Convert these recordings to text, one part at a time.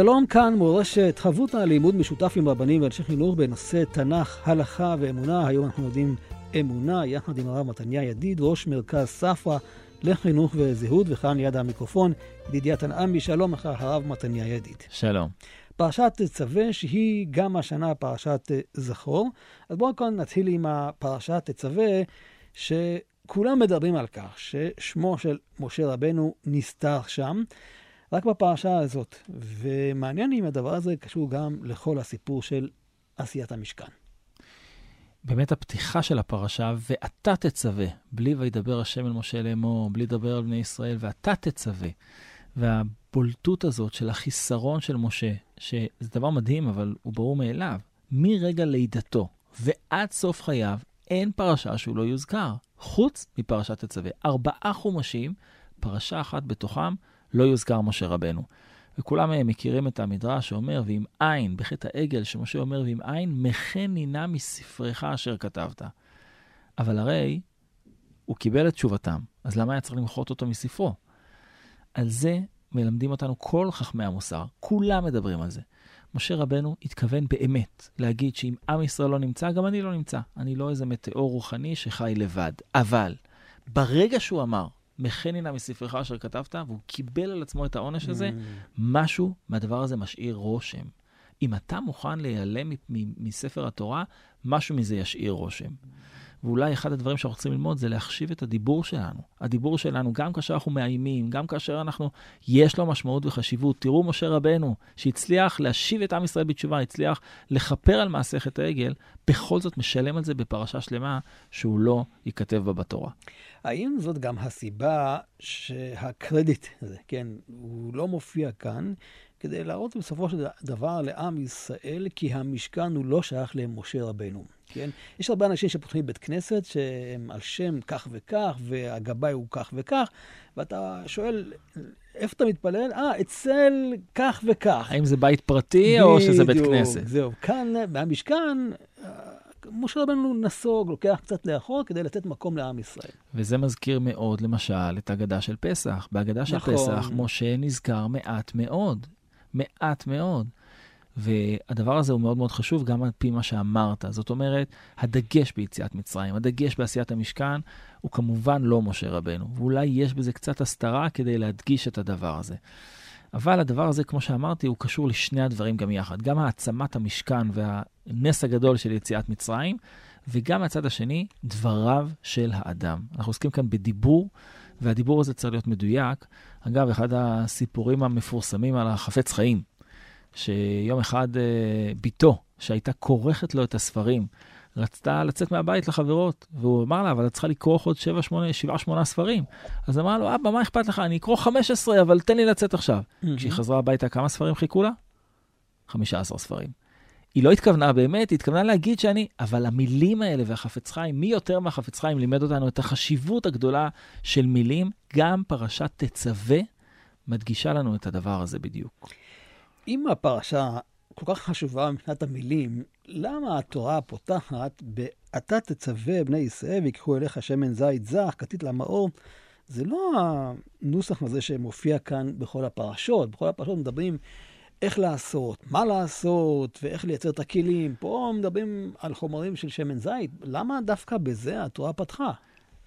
שלום, כאן מורשת חברותא לימוד משותף עם רבנים ואנשי חינוך בנושא תנ"ך, הלכה ואמונה. היום אנחנו יודעים אמונה, יחד עם הרב מתניה ידיד, ראש מרכז ספרא לחינוך וזהות, וכאן ליד המיקרופון, ידידיה תנעמי, שלום לך, הרב מתניה ידיד. שלום. פרשת תצווה, שהיא גם השנה פרשת זכור. אז בואו כאן נתחיל עם הפרשת תצווה, שכולם מדברים על כך ששמו של משה רבנו נסתר שם. רק בפרשה הזאת. ומעניין אם הדבר הזה קשור גם לכל הסיפור של עשיית המשכן. באמת הפתיחה של הפרשה, ואתה תצווה, בלי וידבר השם אל משה לאמור, בלי לדבר על בני ישראל, ואתה תצווה. והבולטות הזאת של החיסרון של משה, שזה דבר מדהים, אבל הוא ברור מאליו, מרגע לידתו ועד סוף חייו, אין פרשה שהוא לא יוזכר, חוץ מפרשת תצווה. ארבעה חומשים, פרשה אחת בתוכם, לא יוזכר משה רבנו. וכולם מכירים את המדרש שאומר, ואם אין, בחטא העגל, שמשה אומר, ואם אין, מחן נינה מספרך אשר כתבת. אבל הרי הוא קיבל את תשובתם, אז למה היה צריך למחות אותו מספרו? על זה מלמדים אותנו כל חכמי המוסר, כולם מדברים על זה. משה רבנו התכוון באמת להגיד שאם עם ישראל לא נמצא, גם אני לא נמצא. אני לא איזה מטאור רוחני שחי לבד. אבל ברגע שהוא אמר, מחנינה מספרך אשר כתבת, והוא קיבל על עצמו את העונש הזה, mm. משהו מהדבר הזה משאיר רושם. אם אתה מוכן להיעלם מספר התורה, משהו מזה ישאיר רושם. ואולי אחד הדברים שאנחנו צריכים ללמוד זה להחשיב את הדיבור שלנו. הדיבור שלנו, גם כאשר אנחנו מאיימים, גם כאשר אנחנו, יש לו משמעות וחשיבות. תראו משה רבנו, שהצליח להשיב את עם ישראל בתשובה, הצליח לכפר על מעשה העגל, בכל זאת משלם על זה בפרשה שלמה שהוא לא ייכתב בה בתורה. האם זאת גם הסיבה שהקרדיט הזה, כן, הוא לא מופיע כאן, כדי להראות בסופו של דבר לעם ישראל, כי המשכן הוא לא שייך למשה רבנו. כן? יש הרבה אנשים שפותחים בית כנסת שהם על שם כך וכך, והגבאי הוא כך וכך, ואתה שואל, איפה אתה מתפלל? אה, אצל כך וכך. האם זה בית פרטי או שזה בית כנסת? זהו. כאן, מהמשכן, משה רבנו נסוג, לוקח קצת לאחור כדי לתת מקום לעם ישראל. וזה מזכיר מאוד, למשל, את ההגדה של פסח. בהגדה של נכון. פסח, משה נזכר מעט מאוד. מעט מאוד. והדבר הזה הוא מאוד מאוד חשוב גם על פי מה שאמרת. זאת אומרת, הדגש ביציאת מצרים, הדגש בעשיית המשכן, הוא כמובן לא משה רבנו. ואולי יש בזה קצת הסתרה כדי להדגיש את הדבר הזה. אבל הדבר הזה, כמו שאמרתי, הוא קשור לשני הדברים גם יחד. גם העצמת המשכן והנס הגדול של יציאת מצרים, וגם מהצד השני, דבריו של האדם. אנחנו עוסקים כאן בדיבור, והדיבור הזה צריך להיות מדויק. אגב, אחד הסיפורים המפורסמים על החפץ חיים, שיום אחד אה, בתו, שהייתה כורכת לו את הספרים, רצתה לצאת מהבית לחברות, והוא אמר לה, אבל את צריכה לקרוא עוד 7, 8, 7, 8 ספרים. אז אמר לו, אבא, מה אכפת לך? אני אקרוא 15, אבל תן לי לצאת עכשיו. Mm-hmm. כשהיא חזרה הביתה, כמה ספרים חיכו לה? 15 ספרים. היא לא התכוונה באמת, היא התכוונה להגיד שאני, אבל המילים האלה והחפץ חיים, מי יותר מהחפץ חיים לימד אותנו את החשיבות הגדולה של מילים? גם פרשת תצווה מדגישה לנו את הדבר הזה בדיוק. אם הפרשה כל כך חשובה מבחינת המילים, למה התורה פותחת ב"אתה תצווה בני ישראל ויקחו אליך שמן זית זך, כתית למאור"? זה לא הנוסח הזה שמופיע כאן בכל הפרשות. בכל הפרשות מדברים איך לעשות, מה לעשות ואיך לייצר את הכלים. פה מדברים על חומרים של שמן זית. למה דווקא בזה התורה פתחה?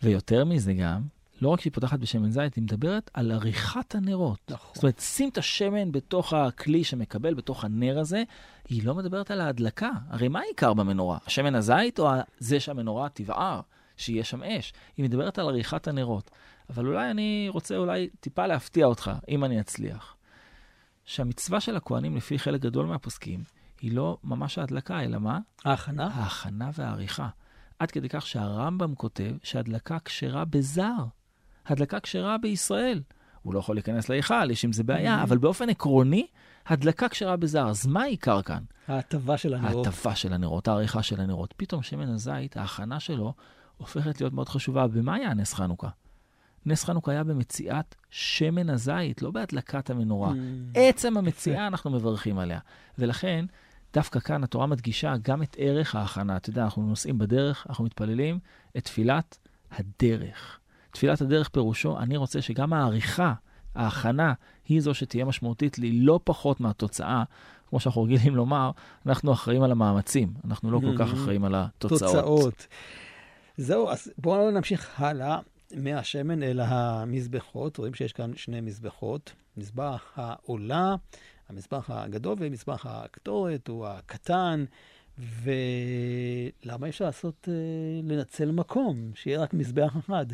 ויותר מזה גם, לא רק שהיא פותחת בשמן זית, היא מדברת על עריכת הנרות. נכון. זאת אומרת, שים את השמן בתוך הכלי שמקבל, בתוך הנר הזה, היא לא מדברת על ההדלקה. הרי מה העיקר במנורה? השמן הזית או זה שהמנורה תבער, שיהיה שם אש? היא מדברת על עריכת הנרות. אבל אולי אני רוצה אולי טיפה להפתיע אותך, אם אני אצליח. שהמצווה של הכוהנים, לפי חלק גדול מהפוסקים, היא לא ממש ההדלקה, אלא מה? ההכנה. ההכנה והעריכה. עד כדי כך שהרמב"ם כותב שהדלקה כשרה בזר. הדלקה כשרה בישראל. הוא לא יכול להיכנס להיכל, יש עם זה בעיה, mm-hmm. אבל באופן עקרוני, הדלקה כשרה בזר. אז מה העיקר כאן? ההטבה של הנרות. ההטבה של הנרות, העריכה של הנרות. פתאום שמן הזית, ההכנה שלו, הופכת להיות מאוד חשובה. ומה היה נס חנוכה? נס חנוכה היה במציאת שמן הזית, לא בהדלקת המנורה. Mm. עצם המציאה, אנחנו מברכים עליה. ולכן, דווקא כאן התורה מדגישה גם את ערך ההכנה. אתה יודע, אנחנו נוסעים בדרך, אנחנו מתפללים את תפילת הדרך. תפילת הדרך פירושו, אני רוצה שגם העריכה, ההכנה, היא זו שתהיה משמעותית לי לא פחות מהתוצאה. כמו שאנחנו רגילים לומר, אנחנו אחראים על המאמצים, אנחנו לא כל כך Mhm. אחראים על התוצאות. תוצאות. זהו, אז בואו נמשיך הלאה מהשמן אל המזבחות. רואים שיש כאן שני מזבחות. מזבח העולה, המזבח הגדול ומזבח הקטורת הוא הקטן. ולמה אי אפשר לעשות, אה, לנצל מקום, שיהיה רק מזבח אחד?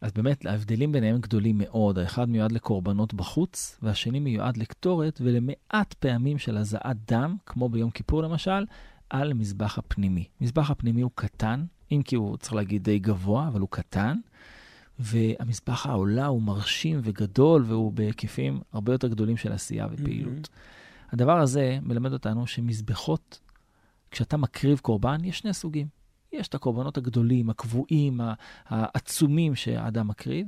אז באמת, ההבדלים ביניהם גדולים מאוד. האחד מיועד לקורבנות בחוץ, והשני מיועד לקטורת ולמעט פעמים של הזעת דם, כמו ביום כיפור למשל, על המזבח הפנימי. מזבח הפנימי הוא קטן, אם כי הוא, צריך להגיד, די גבוה, אבל הוא קטן. והמזבח העולה הוא מרשים וגדול, והוא בהיקפים הרבה יותר גדולים של עשייה ופעילות. הדבר הזה מלמד אותנו שמזבחות, כשאתה מקריב קורבן, יש שני סוגים. יש את הקורבנות הגדולים, הקבועים, העצומים שהאדם מקריב,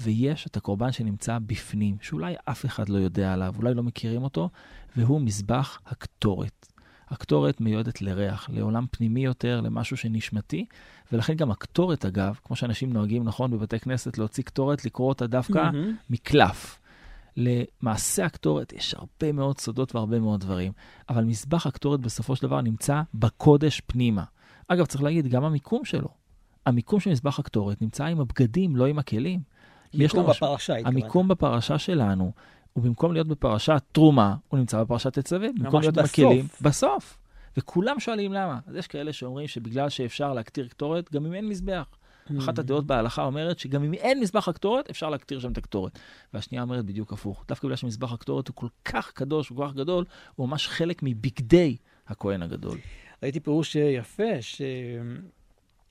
ויש את הקורבן שנמצא בפנים, שאולי אף אחד לא יודע עליו, אולי לא מכירים אותו, והוא מזבח הקטורת. הקטורת מיועדת לריח, לעולם פנימי יותר, למשהו שנשמתי, ולכן גם הקטורת, אגב, כמו שאנשים נוהגים, נכון, בבתי כנסת, להוציא קטורת, לקרוא אותה דווקא מהמם. מקלף. למעשה הקטורת יש הרבה מאוד סודות והרבה מאוד דברים, אבל מזבח הקטורת בסופו של דבר נמצא בקודש פנימה. אגב, צריך להגיד, גם המיקום שלו. המיקום של מזבח הקטורת נמצא עם הבגדים, לא עם הכלים. מיקום בפרשה, התכוונת. המיקום בפרשה שלנו, ובמקום להיות בפרשת תרומה, הוא נמצא בפרשת תצווה. במקום להיות בסוף. בכלים, בסוף. וכולם שואלים למה. אז יש כאלה שאומרים שבגלל שאפשר להקטיר קטורת, גם אם אין מזבח. אחת הדעות בהלכה אומרת שגם אם אין מזבח הקטורת, אפשר להקטיר שם את הקטורת. והשנייה אומרת בדיוק הפוך. דווקא בגלל שמזבח הקטורת הוא כל כך קדוש וכל כך גדול, הוא ממש חלק מבגדי הכהן הגדול. ראיתי פירוש יפה,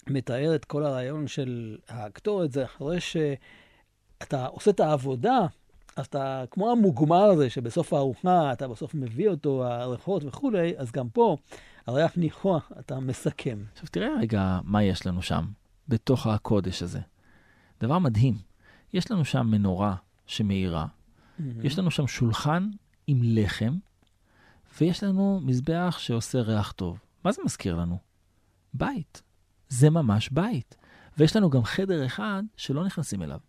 שמתאר את כל הרעיון של הקטורת, זה אחרי שאתה עושה את העבודה, אז אתה, כמו המוגמר הזה, שבסוף הארוחה אתה בסוף מביא אותו, הריחות וכולי, אז גם פה, הריח ניחוח, אתה מסכם. עכשיו תראה רגע מה יש לנו שם, בתוך הקודש הזה. דבר מדהים. יש לנו שם מנורה שמאירה, יש לנו שם שולחן עם לחם, ויש לנו מזבח שעושה ריח טוב. מה זה מזכיר לנו? בית. זה ממש בית. ויש לנו גם חדר אחד שלא נכנסים אליו.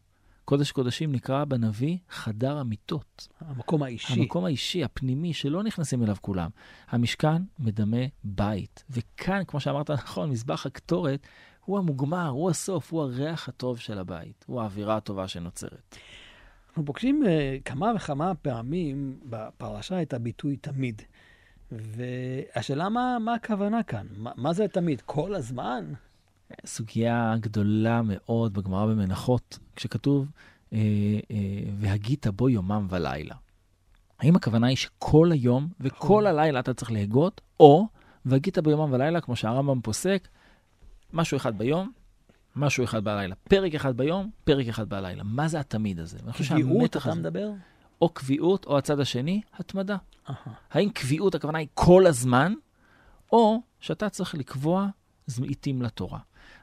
קודש קודשים נקרא בנביא חדר המיטות. המקום האישי. המקום האישי, הפנימי, שלא נכנסים אליו כולם. המשכן מדמה בית. וכאן, כמו שאמרת נכון, מזבח הקטורת הוא המוגמר, הוא הסוף, הוא הריח הטוב של הבית, הוא האווירה הטובה שנוצרת. אנחנו פוגשים uh, כמה וכמה פעמים בפרשה את הביטוי תמיד. והשאלה מה, מה הכוונה כאן? מה, מה זה תמיד? כל הזמן? סוגיה גדולה מאוד בגמרא במנחות, כשכתוב, אה, אה, והגית בו יומם ולילה. האם הכוונה היא שכל היום וכל הלילה אתה צריך להגות, או והגית בו יומם ולילה, כמו שהרמב"ם פוסק, משהו אחד ביום, משהו אחד בלילה. פרק אחד ביום, פרק אחד בלילה. מה זה התמיד הזה? קביעות אתה מדבר? או קביעות, או הצד השני, התמדה. אהה. האם קביעות, הכוונה היא כל הזמן, או שאתה צריך לקבוע ז- עיתים לתורה.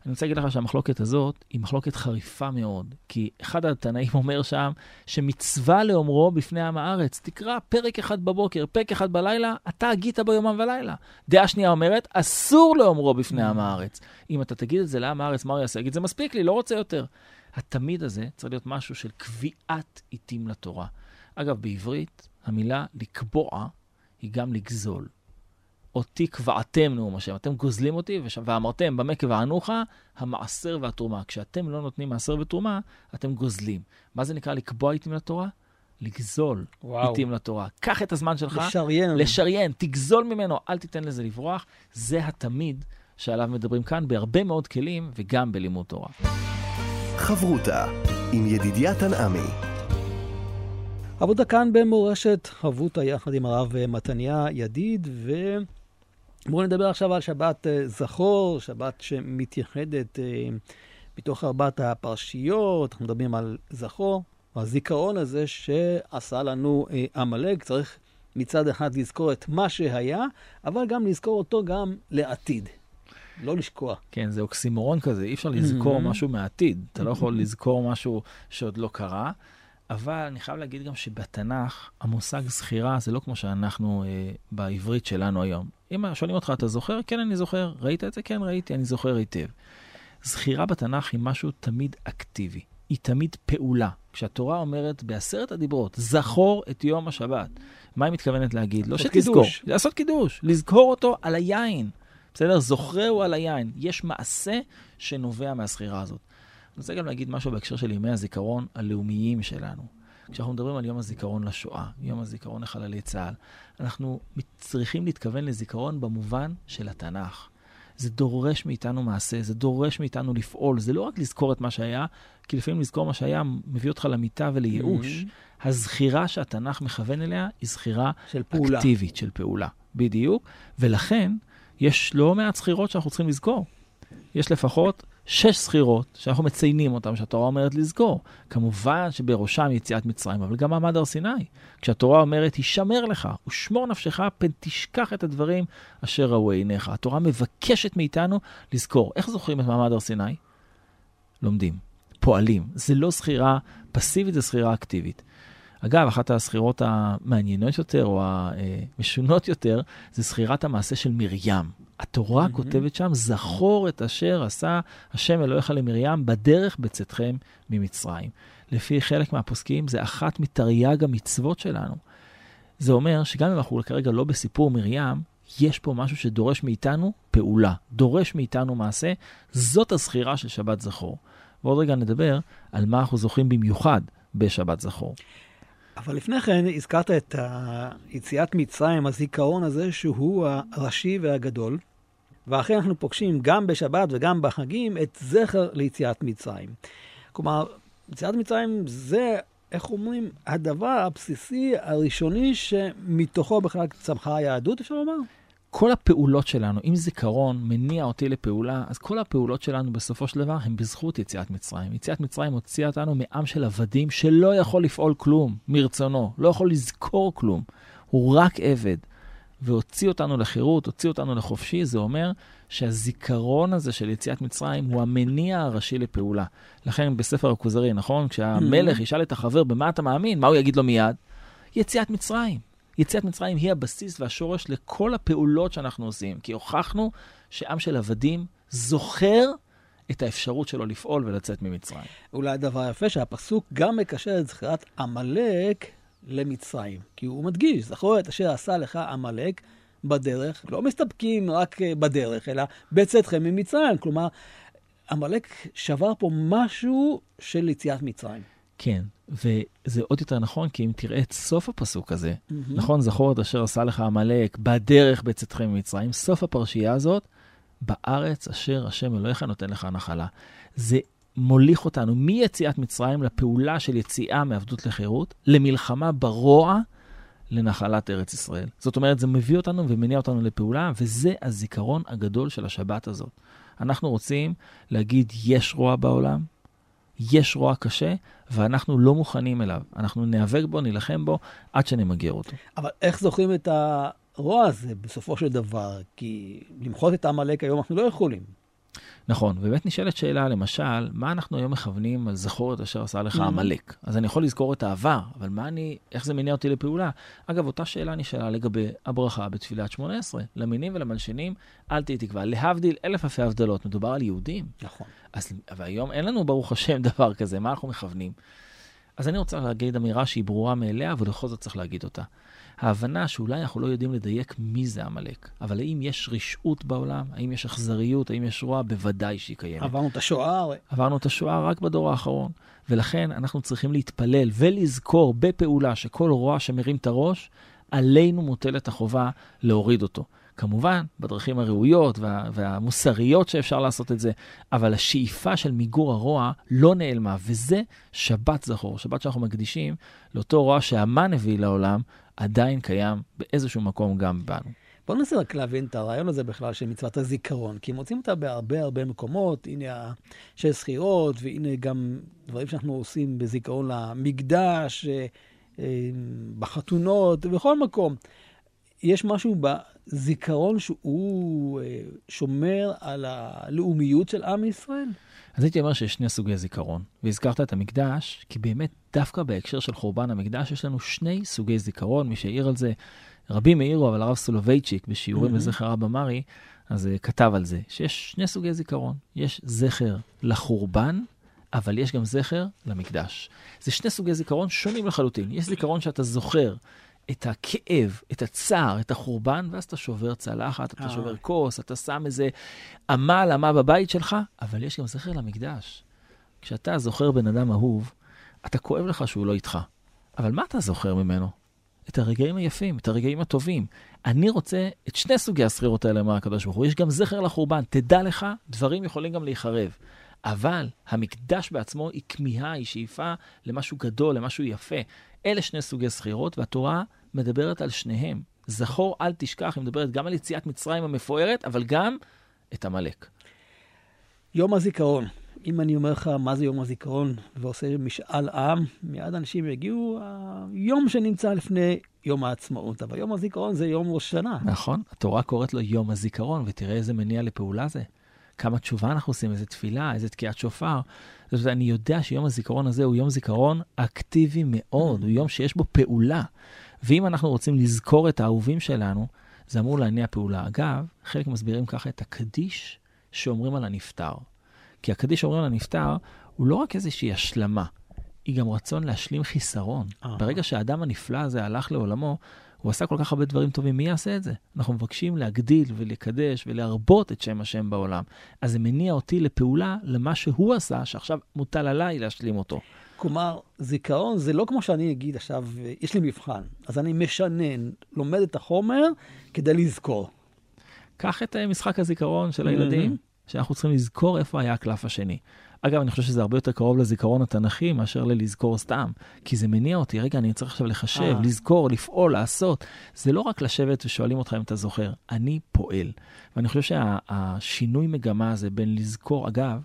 אני רוצה להגיד לך שהמחלוקת הזאת היא מחלוקת חריפה מאוד, כי אחד התנאים אומר שם שמצווה לאומרו בפני עם הארץ, תקרא פרק אחד בבוקר, פרק אחד בלילה, אתה הגית בו יומם ולילה. דעה שנייה אומרת, אסור לאומרו בפני עם הארץ. אם אתה תגיד את זה לעם הארץ, מה הוא יעשה? יגיד, זה מספיק לי, לא רוצה יותר. התמיד הזה צריך להיות משהו של קביעת עיתים לתורה. אגב, בעברית, המילה לקבוע היא גם לגזול. אותי קבעתם נאום השם, אתם גוזלים אותי, וש... ואמרתם במה קבענוך, המעשר והתרומה. כשאתם לא נותנים מעשר ותרומה, אתם גוזלים. מה זה נקרא לקבוע עיתים לתורה? לגזול. עיתים לתורה. קח את הזמן שלך, לשריין. לשריין, תגזול ממנו, אל תיתן לזה לברוח. זה התמיד שעליו מדברים כאן בהרבה מאוד כלים, וגם בלימוד תורה. חברותה עם ידידיה תנעמי. עבודה כאן במורשת חברותה יחד עם הרב מתניה ידיד, ובואו נדבר עכשיו על שבת אה, זכור, שבת שמתייחדת אה, מתוך ארבעת הפרשיות, אנחנו מדברים על זכור, הזיכרון הזה שעשה לנו אה, עמלק, צריך מצד אחד לזכור את מה שהיה, אבל גם לזכור אותו גם לעתיד. לא לשקוע. כן, זה אוקסימורון כזה, אי אפשר לזכור Mhm. משהו מהעתיד. אתה לא יכול Mhm. לזכור משהו שעוד לא קרה. אבל אני חייב להגיד גם שבתנ"ך, המושג זכירה זה לא כמו שאנחנו אה, בעברית שלנו היום. אם שואלים אותך, אתה זוכר? כן, אני זוכר. ראית את זה? כן, ראיתי, אני זוכר היטב. זכירה בתנ"ך היא משהו תמיד אקטיבי. היא תמיד פעולה. כשהתורה אומרת בעשרת הדיברות, זכור את יום השבת, מה היא מתכוונת להגיד? לא שתזכור, קידוש. לעשות קידוש, לזכור אותו על היין. בסדר? זוכרהו על היין. יש מעשה שנובע מהזכירה הזאת. אני רוצה גם להגיד משהו בהקשר של ימי הזיכרון הלאומיים שלנו. כשאנחנו מדברים על יום הזיכרון לשואה, יום הזיכרון לחללי צה"ל, אנחנו צריכים להתכוון לזיכרון במובן של התנ"ך. זה דורש מאיתנו מעשה, זה דורש מאיתנו לפעול. זה לא רק לזכור את מה שהיה, כי לפעמים לזכור מה שהיה מביא אותך למיטה ולייאוש. Mhm. הזכירה שהתנ"ך מכוון אליה היא זכירה של פעולה. אקטיבית של פעולה. בדיוק. ולכן, יש לא מעט זכירות שאנחנו צריכים לזכור. יש לפחות שש זכירות שאנחנו מציינים אותן, שהתורה אומרת לזכור. כמובן שבראשם יציאת מצרים, אבל גם מעמד הר סיני. כשהתורה אומרת, הישמר לך, ושמור נפשך, פן תשכח את הדברים אשר ראו עיניך. התורה מבקשת מאיתנו לזכור. איך זוכרים את מעמד הר סיני? לומדים, פועלים. זה לא זכירה פסיבית, זה זכירה אקטיבית. אגב, אחת הזכירות המעניינות יותר, או המשונות יותר, זה זכירת המעשה של מרים. התורה מהמם. כותבת שם, זכור את אשר עשה השם אלוהיך למרים בדרך בצאתכם ממצרים. לפי חלק מהפוסקים, זה אחת מתרי"ג המצוות שלנו. זה אומר שגם אם אנחנו כרגע לא בסיפור מרים, יש פה משהו שדורש מאיתנו פעולה, דורש מאיתנו מעשה. זאת הזכירה של שבת זכור. ועוד רגע נדבר על מה אנחנו זוכרים במיוחד בשבת זכור. אבל לפני כן הזכרת את יציאת מצרים, הזיכרון הזה שהוא הראשי והגדול, ואכן אנחנו פוגשים גם בשבת וגם בחגים את זכר ליציאת מצרים. כלומר, יציאת מצרים זה, איך אומרים, הדבר הבסיסי הראשוני שמתוכו בכלל צמחה היהדות, אפשר לומר? כל הפעולות שלנו, אם זיכרון מניע אותי לפעולה, אז כל הפעולות שלנו בסופו של דבר הן בזכות יציאת מצרים. יציאת מצרים הוציאה אותנו מעם של עבדים שלא יכול לפעול כלום מרצונו, לא יכול לזכור כלום. הוא רק עבד. והוציא אותנו לחירות, הוציא אותנו לחופשי, זה אומר שהזיכרון הזה של יציאת מצרים הוא המניע הראשי לפעולה. לכן בספר הכוזרי, נכון? כשהמלך ישאל את החבר במה אתה מאמין, מה הוא יגיד לו מיד? יציאת מצרים. יציאת מצרים היא הבסיס והשורש לכל הפעולות שאנחנו עושים, כי הוכחנו שעם של עבדים זוכר את האפשרות שלו לפעול ולצאת ממצרים. אולי הדבר יפה שהפסוק גם מקשר את זכירת עמלק למצרים. כי הוא מדגיש, זכור את אשר עשה לך עמלק בדרך. לא מסתפקים רק אה, בדרך, אלא בצאתכם ממצרים. כלומר, עמלק שבר פה משהו של יציאת מצרים. כן, וזה עוד יותר נכון, כי אם תראה את סוף הפסוק הזה, Mm-hmm. נכון, זכור את אשר עשה לך עמלק בדרך בצאתכם ממצרים, סוף הפרשייה הזאת, בארץ אשר השם אלוהיך נותן לך נחלה. זה מוליך אותנו מיציאת מצרים לפעולה של יציאה מעבדות לחירות, למלחמה ברוע לנחלת ארץ ישראל. זאת אומרת, זה מביא אותנו ומניע אותנו לפעולה, וזה הזיכרון הגדול של השבת הזאת. אנחנו רוצים להגיד, יש רוע בעולם, יש רוע קשה, ואנחנו לא מוכנים אליו. אנחנו ניאבק בו, נילחם בו, עד שנמגר אותו. אבל איך זוכרים את הרוע הזה בסופו של דבר? כי למחות את עמלק היום אנחנו לא יכולים. נכון, ובאמת נשאלת שאלה, למשל, מה אנחנו היום מכוונים על זכור את אשר עשה לך Mhm. עמלק? אז אני יכול לזכור את העבר, אבל מה אני, איך זה מניע אותי לפעולה? אגב, אותה שאלה נשאלה לגבי הברכה בתפילת 18. למינים ולמלשינים, אל תהי תקווה. להבדיל אלף אלפי הבדלות, מדובר על יהודים. נכון. אז, והיום אין לנו, ברוך השם, דבר כזה, מה אנחנו מכוונים? אז אני רוצה להגיד אמירה שהיא ברורה מאליה, אבל בכל זאת צריך להגיד אותה. ההבנה שאולי אנחנו לא יודעים לדייק מי זה עמלק, אבל האם יש רשעות בעולם? האם יש אכזריות? האם יש רוע? בוודאי שהיא קיימת. עברנו את השואה. עברנו את השואה רק בדור האחרון, ולכן אנחנו צריכים להתפלל ולזכור בפעולה שכל רוע שמרים את הראש, עלינו מוטלת החובה להוריד אותו. כמובן, בדרכים הראויות וה, והמוסריות שאפשר לעשות את זה, אבל השאיפה של מיגור הרוע לא נעלמה, וזה שבת זכור, שבת שאנחנו מקדישים לאותו רוע שהמן הביא לעולם, עדיין קיים באיזשהו מקום גם בנו. בואו ננסה רק להבין את הרעיון הזה בכלל של מצוות הזיכרון, כי מוצאים אותה בהרבה הרבה מקומות, הנה השש זכירות, והנה גם דברים שאנחנו עושים בזיכרון למקדש, אה, בחתונות, בכל מקום. יש משהו בזיכרון שהוא אה, שומר על הלאומיות של עם ישראל? אז הייתי אומר שיש שני סוגי זיכרון, והזכרת את המקדש, כי באמת דווקא בהקשר של חורבן המקדש יש לנו שני סוגי זיכרון, מי שהעיר על זה, רבים העירו, אבל הרב סולובייצ'יק בשיעורים mm-hmm. לזכר רב אמרי, אז uh, כתב על זה, שיש שני סוגי זיכרון. יש זכר לחורבן, אבל יש גם זכר למקדש. זה שני סוגי זיכרון שונים לחלוטין. יש זיכרון שאתה זוכר את הכאב, את הצער, את החורבן, ואז אתה שובר צלחת, אתה אה. שובר כוס, אתה שם איזה עמל, עמה בבית שלך, אבל יש גם זכר למקדש. כשאתה זוכר בן אדם אהוב, אתה כואב לך שהוא לא איתך. אבל מה אתה זוכר ממנו? את הרגעים היפים, את הרגעים הטובים. אני רוצה את שני סוגי הסחירות האלה מהקדוש ברוך הוא. יש גם זכר לחורבן. תדע לך, דברים יכולים גם להיחרב. אבל המקדש בעצמו היא כמיהה, היא שאיפה למשהו גדול, למשהו יפה. אלה שני סוגי סחירות, והתורה מדברת על שניהם. זכור, אל תשכח, היא מדברת גם על יציאת מצרים המפוארת, אבל גם את עמלק. יום הזיכרון. אם אני אומר לך מה זה יום הזיכרון ועושה משאל עם, מיד אנשים יגיעו, היום שנמצא לפני יום העצמאות. אבל יום הזיכרון זה יום ראש שנה. נכון, התורה קוראת לו יום הזיכרון, ותראה איזה מניע לפעולה זה. כמה תשובה אנחנו עושים, איזה תפילה, איזה תקיעת שופר. זאת אומרת, אני יודע שיום הזיכרון הזה הוא יום זיכרון אקטיבי מאוד, הוא יום שיש בו פעולה. ואם אנחנו רוצים לזכור את האהובים שלנו, זה אמור להניע פעולה. אגב, חלק מסבירים ככה את הקדיש שאומרים על הנפטר. כי הקדיש שאומרים על הנפטר הוא לא רק איזושהי השלמה, היא גם רצון להשלים חיסרון. אה. ברגע שהאדם הנפלא הזה הלך לעולמו, הוא עשה כל כך הרבה דברים טובים, מי יעשה את זה? אנחנו מבקשים להגדיל ולקדש ולהרבות את שם השם בעולם. אז זה מניע אותי לפעולה, למה שהוא עשה, שעכשיו מוטל עליי להשלים אותו. כלומר, זיכרון זה לא כמו שאני אגיד עכשיו, יש לי מבחן, אז אני משנן, לומד את החומר כדי לזכור. קח את משחק הזיכרון של הילדים, mm-hmm. שאנחנו צריכים לזכור איפה היה הקלף השני. אגב, אני חושב שזה הרבה יותר קרוב לזיכרון התנ"כי מאשר ללזכור סתם, כי זה מניע אותי, רגע, אני צריך עכשיו לחשב, אה. לזכור, לפעול, לעשות. זה לא רק לשבת ושואלים אותך אם אתה זוכר, אני פועל. ואני חושב שהשינוי שה, מגמה הזה בין לזכור, אגב,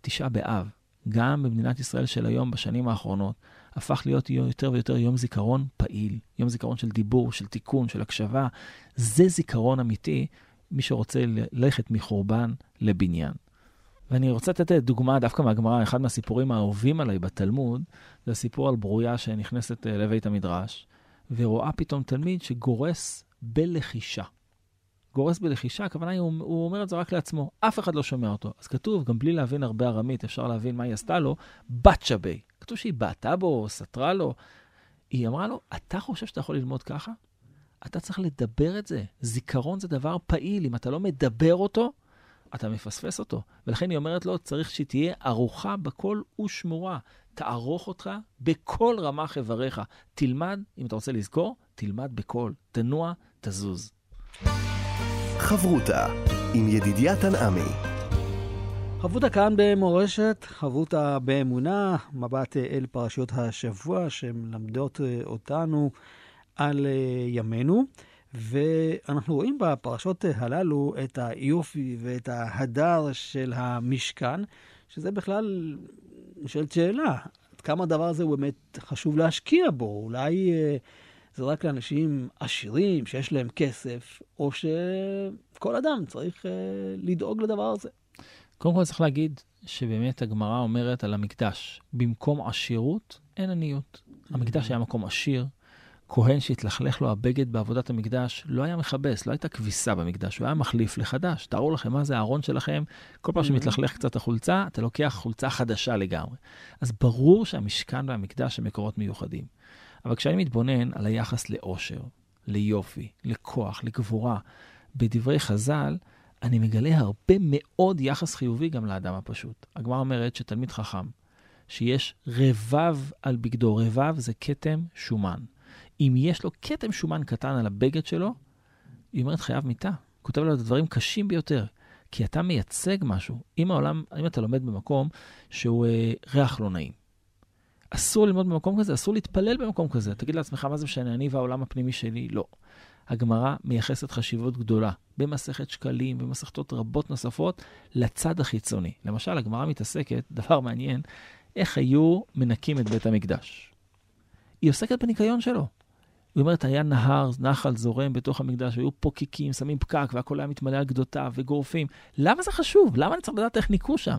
תשעה באב, גם במדינת ישראל של היום, בשנים האחרונות, הפך להיות יותר ויותר יום זיכרון פעיל, יום זיכרון של דיבור, של תיקון, של הקשבה. זה זיכרון אמיתי, מי שרוצה ללכת מחורבן לבניין. ואני רוצה לתת דוגמה דווקא מהגמרא, אחד מהסיפורים האהובים עליי בתלמוד, זה הסיפור על ברוריה שנכנסת אה, לבית המדרש, ורואה פתאום תלמיד שגורס בלחישה. גורס בלחישה, הכוונה היא, הוא, הוא אומר את זה רק לעצמו, אף אחד לא שומע אותו. אז כתוב, גם בלי להבין הרבה ארמית, אפשר להבין מה היא עשתה לו, בת שבי. כתוב שהיא בעטה בו, סתרה לו. היא אמרה לו, אתה חושב שאתה יכול ללמוד ככה? אתה צריך לדבר את זה. זיכרון זה דבר פעיל, אם אתה לא מדבר אותו, אתה מפספס אותו. ולכן היא אומרת לו, צריך שתהיה ערוכה בכל ושמורה. תערוך אותך בכל רמ"ח איבריך. תלמד, אם אתה רוצה לזכור, תלמד בקול. תנוע, תזוז. חברותה עם ידידיה תנעמי. חברותה כאן במורשת, חברותה באמונה, מבט אל פרשיות השבוע שמלמדות אותנו על ימינו. ואנחנו רואים בפרשות הללו את היופי ואת ההדר של המשכן, שזה בכלל נשאלת שאלה, עד כמה הדבר הזה הוא באמת חשוב להשקיע בו? אולי אה, זה רק לאנשים עשירים שיש להם כסף, או שכל אדם צריך אה, לדאוג לדבר הזה. קודם כל צריך להגיד שבאמת הגמרא אומרת על המקדש, במקום עשירות אין עניות. המקדש היה מקום עשיר, כהן שהתלכלך לו הבגד בעבודת המקדש, לא היה מכבס, לא הייתה כביסה במקדש, הוא היה מחליף לחדש. תארו לכם מה זה הארון שלכם, כל פעם. שמתלכלך קצת החולצה, אתה לוקח חולצה חדשה לגמרי. אז ברור שהמשכן והמקדש הם מקורות מיוחדים. אבל כשאני מתבונן על היחס לאושר, ליופי, לכוח, לגבורה, בדברי חז"ל, אני מגלה הרבה מאוד יחס חיובי גם לאדם הפשוט. הגמרא אומרת שתלמיד חכם, שיש רבב על בגדו, רבב זה כתם שומן. אם יש לו כתם שומן קטן על הבגד שלו, היא אומרת חייב מיתה. כותב לו את הדברים קשים ביותר, כי אתה מייצג משהו. אם העולם, אם אתה לומד במקום שהוא אה, ריח לא נעים, אסור ללמוד במקום כזה, אסור להתפלל במקום כזה. תגיד לעצמך, מה זה משנה, אני והעולם הפנימי שלי? לא. הגמרא מייחסת חשיבות גדולה במסכת שקלים, במסכתות רבות נוספות, לצד החיצוני. למשל, הגמרא מתעסקת, דבר מעניין, איך היו מנקים את בית המקדש. היא עוסקת בניקיון שלו. היא אומרת, היה נהר, נחל זורם בתוך המקדש, והיו פוקיקים, שמים פקק, והכל היה מתמלא על גדותיו וגורפים. למה זה חשוב? למה אני צריך לדעת איך ניקו שם?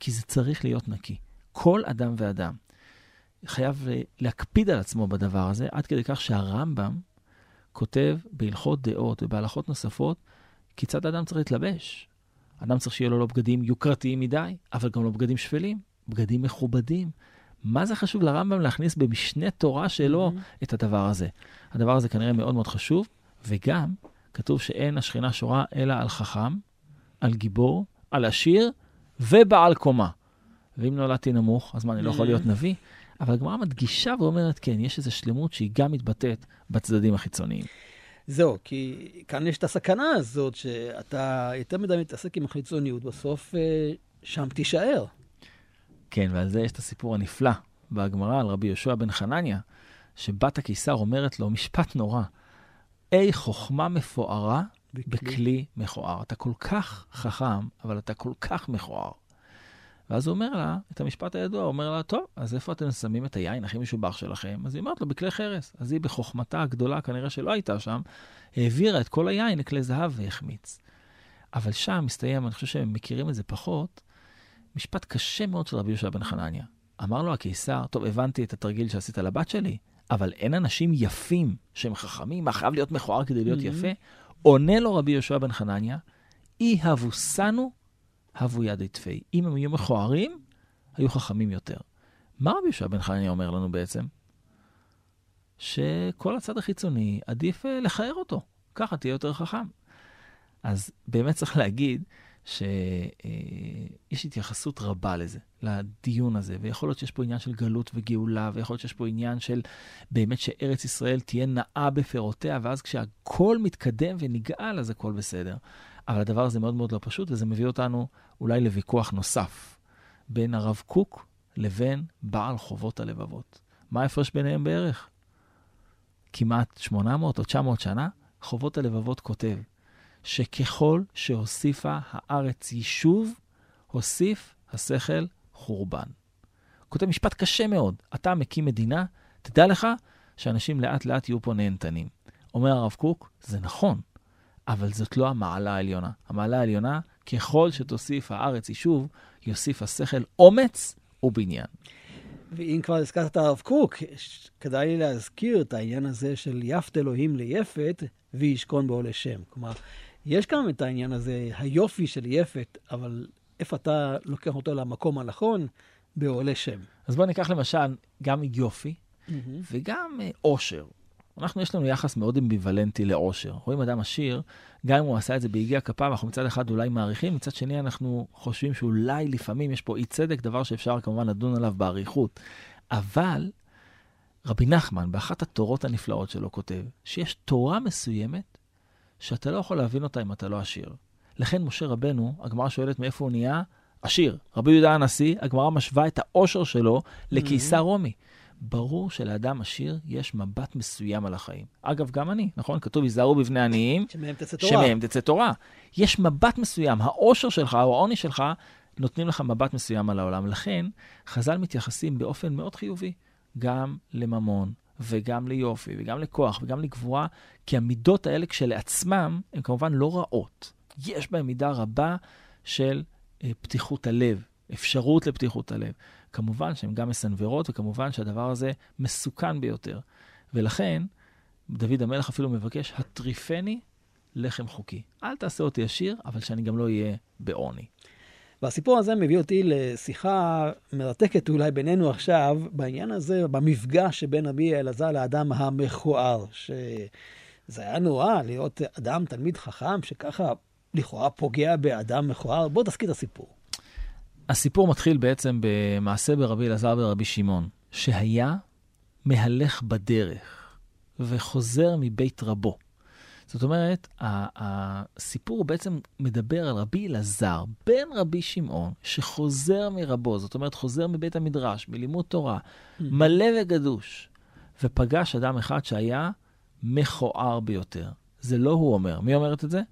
כי זה צריך להיות נקי. כל אדם ואדם חייב אה, להקפיד על עצמו בדבר הזה, עד כדי כך שהרמב"ם כותב בהלכות דעות ובהלכות נוספות, כיצד אדם צריך להתלבש. אדם צריך שיהיה לו לא בגדים יוקרתיים מדי, אבל גם לא בגדים שפלים, בגדים מכובדים. מה זה חשוב לרמב"ם להכניס במשנה תורה שלו mm-hmm. את הדבר הזה? הדבר הזה כנראה מאוד מאוד חשוב, וגם כתוב שאין השכינה שורה אלא על חכם, על גיבור, על עשיר ובעל קומה. ואם נולדתי נמוך, אז מה, אני לא יכול להיות נביא? אבל הגמרא מדגישה ואומרת, כן, יש איזו שלמות שהיא גם מתבטאת בצדדים החיצוניים. זהו, כי כאן יש את הסכנה הזאת, שאתה יותר מדי מתעסק עם החיצוניות, בסוף אה, שם תישאר. כן, ועל זה יש את הסיפור הנפלא בגמרא על רבי יהושע בן חנניה, שבת הקיסר אומרת לו משפט נורא, אי חוכמה מפוארה בכלי, בכלי מכוער. אתה כל כך חכם, אבל אתה כל כך מכוער. ואז הוא אומר לה, את המשפט הידוע, הוא אומר לה, טוב, אז איפה אתם שמים את היין הכי משובח שלכם? אז היא אומרת לו, בכלי חרס. אז היא בחוכמתה הגדולה, כנראה שלא הייתה שם, העבירה את כל היין לכלי זהב והחמיץ. אבל שם מסתיים, אני חושב שהם מכירים את זה פחות, משפט קשה מאוד של רבי יהושע בן חנניה. אמר לו הקיסר, טוב, הבנתי את התרגיל שעשית לבת שלי, אבל אין אנשים יפים שהם חכמים, מה חייב להיות מכוער כדי להיות mm-hmm. יפה? עונה לו רבי יהושע בן חנניה, אי הבוסנו, הבו ידי תפי. אם הם היו מכוערים, היו חכמים יותר. מה רבי יהושע בן חנניה אומר לנו בעצם? שכל הצד החיצוני, עדיף אה, לכער אותו. ככה תהיה יותר חכם. אז באמת צריך להגיד שיש התייחסות רבה לזה, לדיון הזה, ויכול להיות שיש פה עניין של גלות וגאולה, ויכול להיות שיש פה עניין של באמת שארץ ישראל תהיה נאה בפירותיה, ואז כשהכול מתקדם ונגאל, אז הכל בסדר. אבל הדבר הזה מאוד מאוד לא פשוט, וזה מביא אותנו אולי לוויכוח נוסף בין הרב קוק לבין בעל חובות הלבבות. מה ההפרש ביניהם בערך? כמעט 800 או 900 שנה, חובות הלבבות כותב, שככל שהוסיפה הארץ יישוב, הוסיף השכל חורבן. כותב משפט קשה מאוד, אתה מקים מדינה, תדע לך שאנשים לאט לאט יהיו פה נהנתנים. אומר הרב קוק, זה נכון, אבל זאת לא המעלה העליונה. המעלה העליונה, ככל שתוסיף הארץ יישוב, יוסיף השכל אומץ ובניין. ואם כבר הזכרת את הרב קוק, כדאי לי להזכיר את העניין הזה של יפת אלוהים ליפת וישכון בעולה שם. כלומר, יש גם את העניין הזה, היופי של יפת, אבל איפה אתה לוקח אותו למקום הנכון? בעולה שם. אז בואו ניקח למשל גם יופי mm-hmm. וגם עושר. אנחנו, יש לנו יחס מאוד אמביוולנטי לעושר. רואים אדם עשיר, גם אם הוא עשה את זה ביגיע כפיו, אנחנו מצד אחד אולי מעריכים, מצד שני אנחנו חושבים שאולי לפעמים יש פה אי צדק, דבר שאפשר כמובן לדון עליו באריכות. אבל רבי נחמן, באחת התורות הנפלאות שלו, כותב שיש תורה מסוימת שאתה לא יכול להבין אותה אם אתה לא עשיר. לכן משה רבנו, הגמרא שואלת מאיפה הוא נהיה עשיר. רבי יהודה הנשיא, הגמרא משווה את העושר שלו לקיסר mm-hmm. רומי. ברור שלאדם עשיר יש מבט מסוים על החיים. אגב, גם אני, נכון? כתוב, היזהרו בבני עניים. שמהם תצא תורה. שמהם תצא תורה. יש מבט מסוים, העושר שלך או העוני שלך, נותנים לך מבט מסוים על העולם. לכן, חז"ל מתייחסים באופן מאוד חיובי גם לממון, וגם ליופי, וגם לכוח, וגם לגבורה, כי המידות האלה כשלעצמם הן כמובן לא רעות. יש בהן מידה רבה של אה, פתיחות הלב, אפשרות לפתיחות הלב. כמובן שהן גם מסנוורות, וכמובן שהדבר הזה מסוכן ביותר. ולכן, דוד המלך אפילו מבקש, הטריפני לחם חוקי. אל תעשה אותי עשיר, אבל שאני גם לא אהיה בעוני. והסיפור הזה מביא אותי לשיחה מרתקת אולי בינינו עכשיו, בעניין הזה, במפגש שבין רבי אלעזר לאדם המכוער, שזה היה נורא להיות אדם, תלמיד חכם, שככה לכאורה פוגע באדם מכוער. בוא תזכיר את הסיפור. הסיפור מתחיל בעצם במעשה ברבי אלעזר ורבי שמעון, שהיה מהלך בדרך וחוזר מבית רבו. זאת אומרת, הסיפור בעצם מדבר על רבי אלעזר, בן רבי שמעון, שחוזר מרבו, זאת אומרת, חוזר מבית המדרש, מלימוד תורה, mm-hmm. מלא וגדוש, ופגש אדם אחד שהיה מכוער ביותר. זה לא הוא אומר. מי אומרת את זה?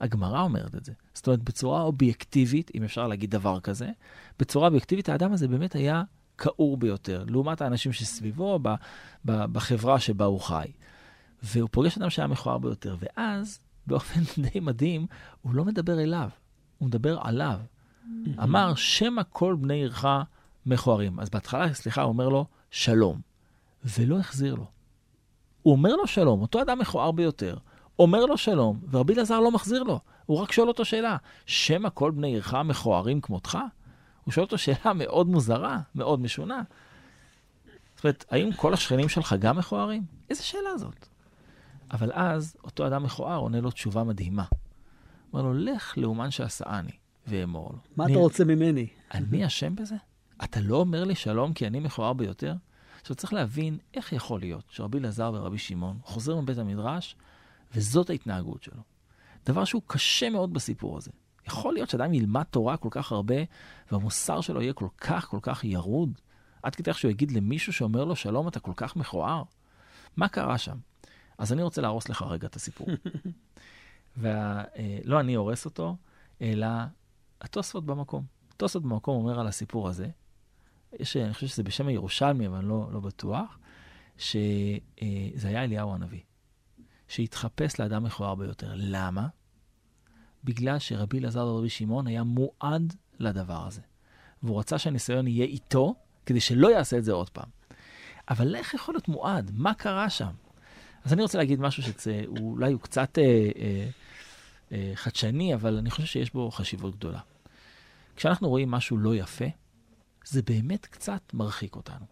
הגמרא אומרת את זה. זאת אומרת, בצורה אובייקטיבית, אם אפשר להגיד דבר כזה, בצורה אובייקטיבית, האדם הזה באמת היה הכעור ביותר, לעומת האנשים שסביבו, ב, ב, בחברה שבה הוא חי. והוא פוגש אדם שהיה מכוער ביותר, ואז, באופן די מדהים, הוא לא מדבר אליו, הוא מדבר עליו. אמר, שמא כל בני עירך מכוערים. אז בהתחלה, סליחה, הוא אומר לו, שלום, ולא החזיר לו. הוא אומר לו שלום, אותו אדם מכוער ביותר, אומר לו שלום, ורבי אלעזר לא מחזיר לו. הוא רק שואל אותו שאלה, שמא כל בני עירך מכוערים כמותך? הוא שואל אותו שאלה מאוד מוזרה, מאוד משונה. זאת אומרת, האם כל השכנים שלך גם מכוערים? איזה שאלה זאת? אבל אז אותו אדם מכוער עונה לו תשובה מדהימה. אומר לו, לך לאומן שעשאני ואמור לו. מה אתה רוצה ממני? אני אשם בזה? אתה לא אומר לי שלום כי אני מכוער ביותר? עכשיו צריך להבין איך יכול להיות שרבי אלעזר ורבי שמעון חוזרים מבית המדרש, וזאת ההתנהגות שלו. דבר שהוא קשה מאוד בסיפור הזה. יכול להיות שאדם ילמד תורה כל כך הרבה, והמוסר שלו יהיה כל כך כל כך ירוד, עד כדי איך שהוא יגיד למישהו שאומר לו, שלום, אתה כל כך מכוער? מה קרה שם? אז אני רוצה להרוס לך רגע את הסיפור. ולא אני הורס אותו, אלא התוספות במקום. התוספות במקום אומר על הסיפור הזה, יש, אני חושב שזה בשם הירושלמי, אבל אני לא, לא בטוח, שזה היה אליהו הנביא, שהתחפש לאדם מכוער ביותר. למה? בגלל שרבי אלעזר ורבי שמעון היה מועד לדבר הזה. והוא רצה שהניסיון יהיה איתו, כדי שלא יעשה את זה עוד פעם. אבל איך יכול להיות מועד? מה קרה שם? אז אני רוצה להגיד משהו שאולי הוא קצת אה, אה, אה, חדשני, אבל אני חושב שיש בו חשיבות גדולה. כשאנחנו רואים משהו לא יפה, זה באמת קצת מרחיק אותנו.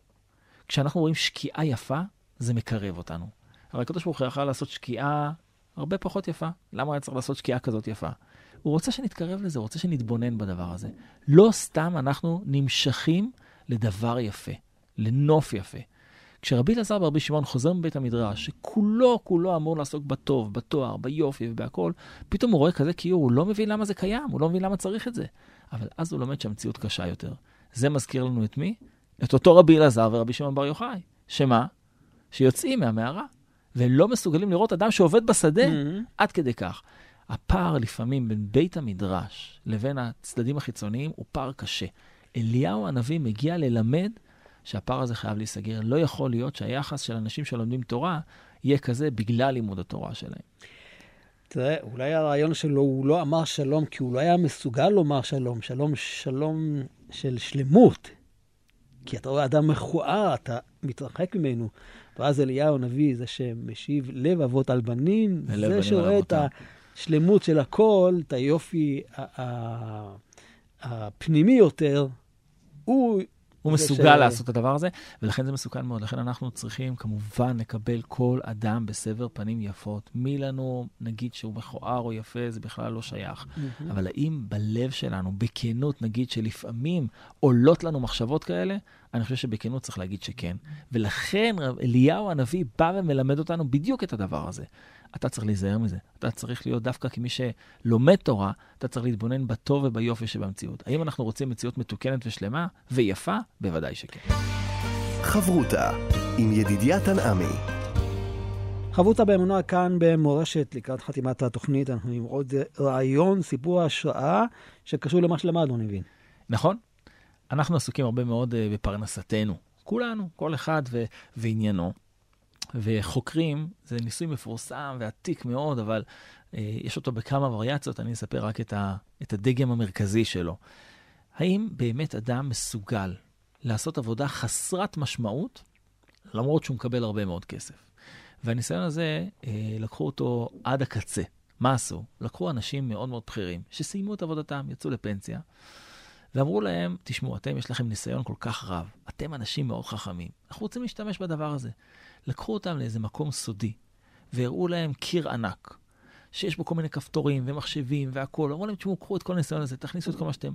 כשאנחנו רואים שקיעה יפה, זה מקרב אותנו. אבל הקדוש ברוך הוא יכול לעשות שקיעה הרבה פחות יפה. למה היה צריך לעשות שקיעה כזאת יפה? הוא רוצה שנתקרב לזה, הוא רוצה שנתבונן בדבר הזה. לא סתם אנחנו נמשכים לדבר יפה, לנוף יפה. כשרבי אלעזר ורבי שמעון חוזר מבית המדרש, שכולו כולו אמור לעסוק בטוב, בתואר, ביופי ובהכול, פתאום הוא רואה כזה קיור, הוא לא מבין למה זה קיים, הוא לא מבין למה צריך את זה. אבל אז הוא לומד שהמציאות קשה יותר. זה מזכיר לנו את מי? את אותו רבי אלעזר ורבי שמעון בר יוחאי. שמה? שיוצאים מהמערה, ולא מסוגלים לראות אדם שעובד בשדה mm-hmm. עד כדי כך. הפער לפעמים בין בית המדרש לבין הצדדים החיצוניים הוא פער קשה. אליהו הנביא מגיע ללמד שהפער הזה חייב להיסגר. לא יכול להיות שהיחס של אנשים שלומדים תורה יהיה כזה בגלל לימוד התורה שלהם. תראה, אולי הרעיון שלו, הוא לא אמר שלום כי הוא לא היה מסוגל לומר שלום. שלום, שלום של שלמות. כי אתה רואה אדם מכוער, אתה מתרחק ממנו. ואז אליהו הנביא, זה שמשיב לב אבות על בנים, זה שרואה את השלמות של הכל, את היופי הפנימי יותר, הוא הוא מסוגל ש... לעשות את הדבר הזה, ולכן זה מסוכן מאוד. לכן אנחנו צריכים כמובן לקבל כל אדם בסבר פנים יפות. מי לנו, נגיד שהוא מכוער או יפה, זה בכלל לא שייך. Mm-hmm. אבל האם בלב שלנו, בכנות, נגיד שלפעמים עולות לנו מחשבות כאלה, אני חושב שבכנות צריך להגיד שכן. ולכן אליהו הנביא בא ומלמד אותנו בדיוק את הדבר הזה. אתה צריך להיזהר מזה. אתה צריך להיות דווקא כמי שלומד תורה, אתה צריך להתבונן בטוב וביופי שבמציאות. האם אנחנו רוצים מציאות מתוקנת ושלמה ויפה? בוודאי שכן. חברותה עם ידידיה תנעמי. חברותה באמונה כאן במורשת לקראת חתימת התוכנית. אנחנו עם עוד רעיון, סיפור השראה שקשור למה שלמדנו, אני מבין. נכון. אנחנו עסוקים הרבה מאוד אה, בפרנסתנו. כולנו, כל אחד ו- ועניינו. וחוקרים, זה ניסוי מפורסם ועתיק מאוד, אבל אה, יש אותו בכמה וריאציות, אני אספר רק את, ה, את הדגם המרכזי שלו. האם באמת אדם מסוגל לעשות עבודה חסרת משמעות, למרות שהוא מקבל הרבה מאוד כסף? והניסיון הזה, אה, לקחו אותו עד הקצה. מה עשו? לקחו אנשים מאוד מאוד בכירים, שסיימו את עבודתם, יצאו לפנסיה, ואמרו להם, תשמעו, אתם, יש לכם ניסיון כל כך רב, אתם אנשים מאוד חכמים, אנחנו רוצים להשתמש בדבר הזה. לקחו אותם לאיזה מקום סודי, והראו להם קיר ענק, שיש בו כל מיני כפתורים ומחשבים והכול. אמרו להם, תשמעו, קחו את כל הניסיון הזה, תכניסו את כל מה שאתם...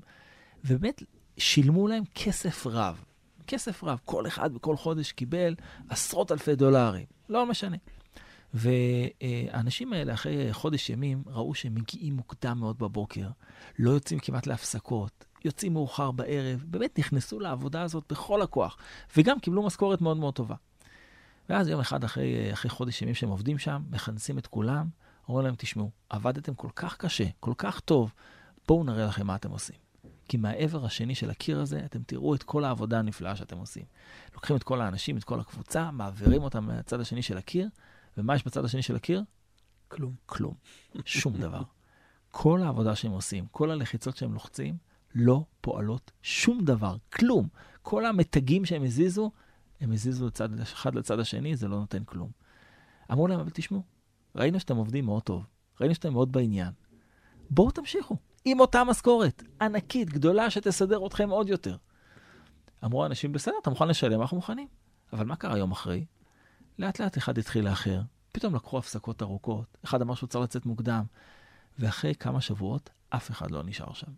ובאמת, שילמו להם כסף רב. כסף רב. כל אחד בכל חודש קיבל עשרות אלפי דולרים. לא משנה. והאנשים האלה, אחרי חודש ימים, ראו שהם מגיעים מוקדם מאוד בבוקר, לא יוצאים כמעט להפסקות, יוצאים מאוחר בערב, באמת נכנסו לעבודה הזאת בכל הכוח, וגם קיבלו משכורת מאוד מאוד טובה. ואז יום אחד אחרי, אחרי חודש ימים שהם עובדים שם, מכנסים את כולם, אומרים להם, תשמעו, עבדתם כל כך קשה, כל כך טוב, בואו נראה לכם מה אתם עושים. כי מהעבר השני של הקיר הזה, אתם תראו את כל העבודה הנפלאה שאתם עושים. לוקחים את כל האנשים, את כל הקבוצה, מעבירים אותם מהצד השני של הקיר, ומה יש בצד השני של הקיר? כלום. כלום. שום דבר. כל העבודה שהם עושים, כל הלחיצות שהם לוחצים, לא פועלות שום דבר, כלום. כל המתגים שהם הזיזו, הם הזיזו לצד אחד לצד השני, זה לא נותן כלום. אמרו להם, אבל תשמעו, ראינו שאתם עובדים מאוד טוב, ראינו שאתם מאוד בעניין. בואו תמשיכו, עם אותה משכורת, ענקית, גדולה, שתסדר אתכם עוד יותר. אמרו האנשים, בסדר, אתה מוכן לשלם, אנחנו מוכנים. אבל מה קרה יום אחרי? לאט לאט אחד התחיל לאחר, פתאום לקחו הפסקות ארוכות, אחד אמר שהוא צריך לצאת מוקדם, ואחרי כמה שבועות אף אחד לא נשאר שם.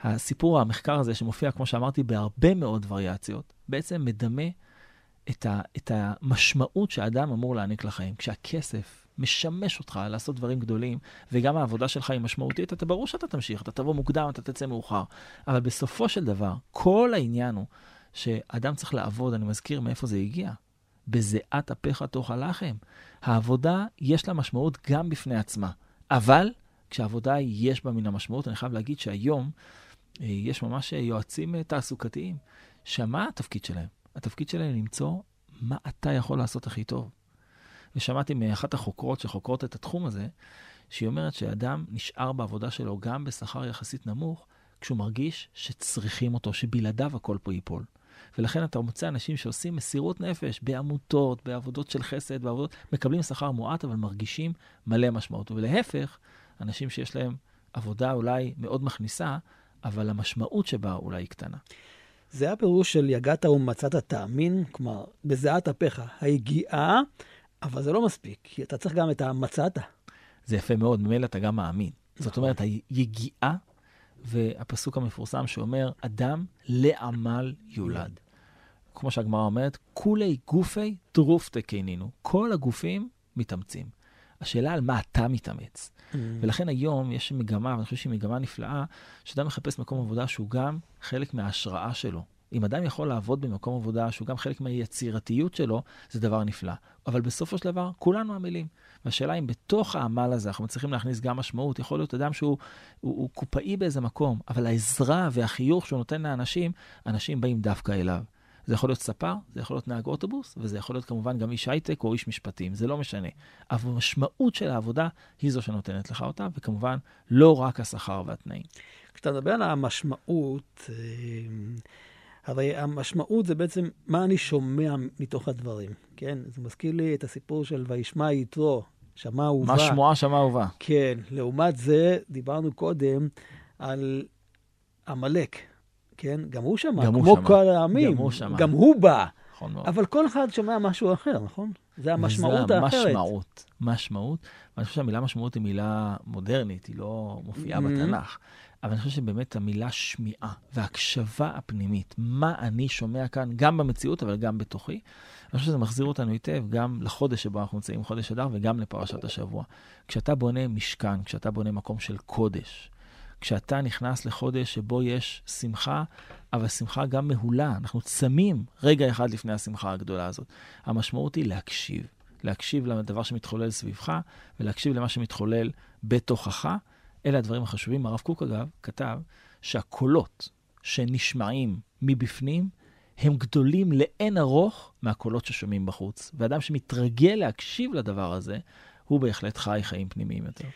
הסיפור, המחקר הזה, שמופיע, כמו שאמרתי, בהרבה מאוד וריאציות, בעצם מדמה את, ה, את המשמעות שהאדם אמור להעניק לחיים. כשהכסף משמש אותך לעשות דברים גדולים, וגם העבודה שלך היא משמעותית, אתה ברור שאתה תמשיך, אתה תבוא מוקדם, אתה תצא מאוחר. אבל בסופו של דבר, כל העניין הוא שאדם צריך לעבוד, אני מזכיר מאיפה זה הגיע. בזיעת אפיך תאכל לחם. העבודה, יש לה משמעות גם בפני עצמה. אבל כשהעבודה יש בה מן המשמעות, אני חייב להגיד שהיום אה, יש ממש יועצים אה, תעסוקתיים, שמה התפקיד שלהם? התפקיד שלהם למצוא מה אתה יכול לעשות הכי טוב. ושמעתי מאחת החוקרות שחוקרות את התחום הזה, שהיא אומרת שאדם נשאר בעבודה שלו גם בשכר יחסית נמוך, כשהוא מרגיש שצריכים אותו, שבלעדיו הכל פה ייפול. ולכן אתה מוצא אנשים שעושים מסירות נפש בעמותות, בעבודות של חסד, בעבודות, מקבלים שכר מועט, אבל מרגישים מלא משמעות. ולהפך, אנשים שיש להם עבודה אולי מאוד מכניסה, אבל המשמעות שבה אולי היא קטנה. זה הפירוש של יגעת ומצאת תאמין, כלומר, בזיעת אפיך היגיעה, אבל זה לא מספיק, כי אתה צריך גם את המצאת. זה יפה מאוד, ממילא אתה גם מאמין. זאת נכון. אומרת, היגיעה, והפסוק המפורסם שאומר, אדם לעמל יולד. כמו שהגמרא אומרת, כולי גופי טרופטה קינינו. כל הגופים מתאמצים. השאלה על מה אתה מתאמץ. Mm. ולכן היום יש מגמה, ואני חושב שהיא מגמה נפלאה, שאדם מחפש מקום עבודה שהוא גם חלק מההשראה שלו. אם אדם יכול לעבוד במקום עבודה שהוא גם חלק מהיצירתיות שלו, זה דבר נפלא. אבל בסופו של דבר, כולנו עמלים. והשאלה אם בתוך העמל הזה אנחנו מצליחים להכניס גם משמעות. יכול להיות אדם שהוא הוא, הוא קופאי באיזה מקום, אבל העזרה והחיוך שהוא נותן לאנשים, אנשים באים דווקא אליו. זה יכול להיות ספר, זה יכול להיות נהג אוטובוס, וזה יכול להיות כמובן גם איש הייטק או איש משפטים, זה לא משנה. אבל המשמעות של העבודה היא זו שנותנת לך אותה, וכמובן, לא רק השכר והתנאים. כשאתה מדבר על המשמעות, אה, הרי המשמעות זה בעצם מה אני שומע מתוך הדברים, כן? זה מזכיר לי את הסיפור של וישמע יתרו, שמע אהובה. מה שמועה שמע אהובה. כן, לעומת זה, דיברנו קודם על עמלק. כן? גם הוא שמע, גם כמו הוא כל העמים. גם הוא שמע. גם הוא בא. נכון מאוד. אבל כל אחד שומע משהו אחר, נכון? זה המשמעות האחרת. זה המשמעות, משמעות. ואני חושב שהמילה משמעות היא מילה מודרנית, היא לא מופיעה mm-hmm. בתנ"ך. אבל אני חושב שבאמת המילה שמיעה והקשבה הפנימית, מה אני שומע כאן, גם במציאות, אבל גם בתוכי, אני חושב שזה מחזיר אותנו היטב גם לחודש שבו אנחנו נמצאים, חודש אדר, וגם לפרשת השבוע. כשאתה בונה משכן, כשאתה בונה מקום של קודש, כשאתה נכנס לחודש שבו יש שמחה, אבל שמחה גם מהולה. אנחנו צמים רגע אחד לפני השמחה הגדולה הזאת. המשמעות היא להקשיב. להקשיב לדבר שמתחולל סביבך, ולהקשיב למה שמתחולל בתוכך. אלה הדברים החשובים. הרב קוק, אגב, כתב שהקולות שנשמעים מבפנים, הם גדולים לאין ארוך מהקולות ששומעים בחוץ. ואדם שמתרגל להקשיב לדבר הזה, הוא בהחלט חי חיים פנימיים יותר.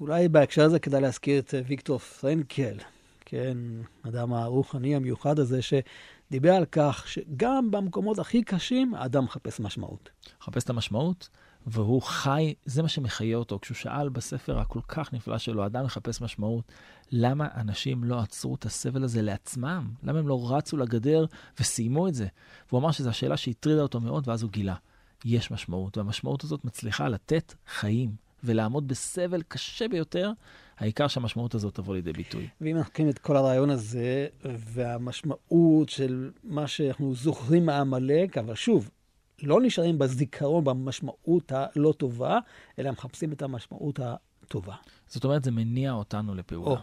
אולי בהקשר הזה כדאי להזכיר את אה, ויקטור פרנקל, כן, אדם הרוחני המיוחד הזה, שדיבר על כך שגם במקומות הכי קשים, האדם מחפש משמעות. מחפש את המשמעות, והוא חי, זה מה שמחיה אותו. כשהוא שאל בספר הכל כך נפלא שלו, האדם מחפש משמעות, למה אנשים לא עצרו את הסבל הזה לעצמם? למה הם לא רצו לגדר וסיימו את זה? והוא אמר שזו השאלה שהטרידה אותו מאוד, ואז הוא גילה, יש משמעות, והמשמעות הזאת מצליחה לתת חיים. ולעמוד בסבל קשה ביותר, העיקר שהמשמעות הזאת תבוא לידי ביטוי. ואם אנחנו לוקחים את כל הרעיון הזה, והמשמעות של מה שאנחנו זוכרים מעמלק, אבל שוב, לא נשארים בזיכרון, במשמעות הלא טובה, אלא מחפשים את המשמעות הטובה. זאת אומרת, זה מניע אותנו לפעולה. או.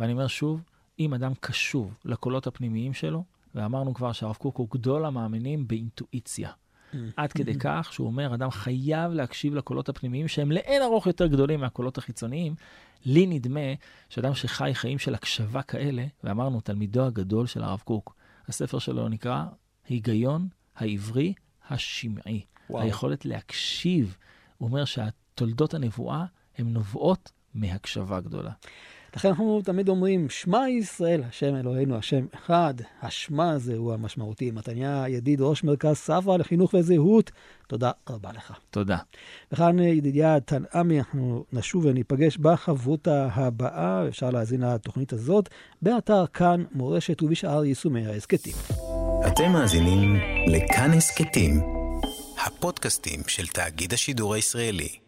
ואני אומר שוב, אם אדם קשוב לקולות הפנימיים שלו, ואמרנו כבר שהרב קוק הוא גדול המאמינים באינטואיציה. עד כדי כך שהוא אומר, אדם חייב להקשיב לקולות הפנימיים שהם לאין ארוך יותר גדולים מהקולות החיצוניים. לי נדמה שאדם שחי חיים של הקשבה כאלה, ואמרנו, תלמידו הגדול של הרב קוק, הספר שלו נקרא היגיון העברי השמעי. וואו. היכולת להקשיב. הוא אומר שהתולדות הנבואה הן נובעות מהקשבה גדולה. לכן אנחנו תמיד אומרים, שמע ישראל, השם אלוהינו, השם אחד. השמע הזה הוא המשמעותי. מתניה, ידיד ראש מרכז ספרא לחינוך וזהות, תודה רבה לך. תודה. וכאן ידידיה תנעמי, אנחנו נשוב וניפגש בחברותה הבאה, אפשר להאזין לתוכנית הזאת, באתר כאן מורשת ובשאר יישומי ההסכתים. אתם מאזינים לכאן הסכתים, הפודקאסטים של תאגיד השידור הישראלי.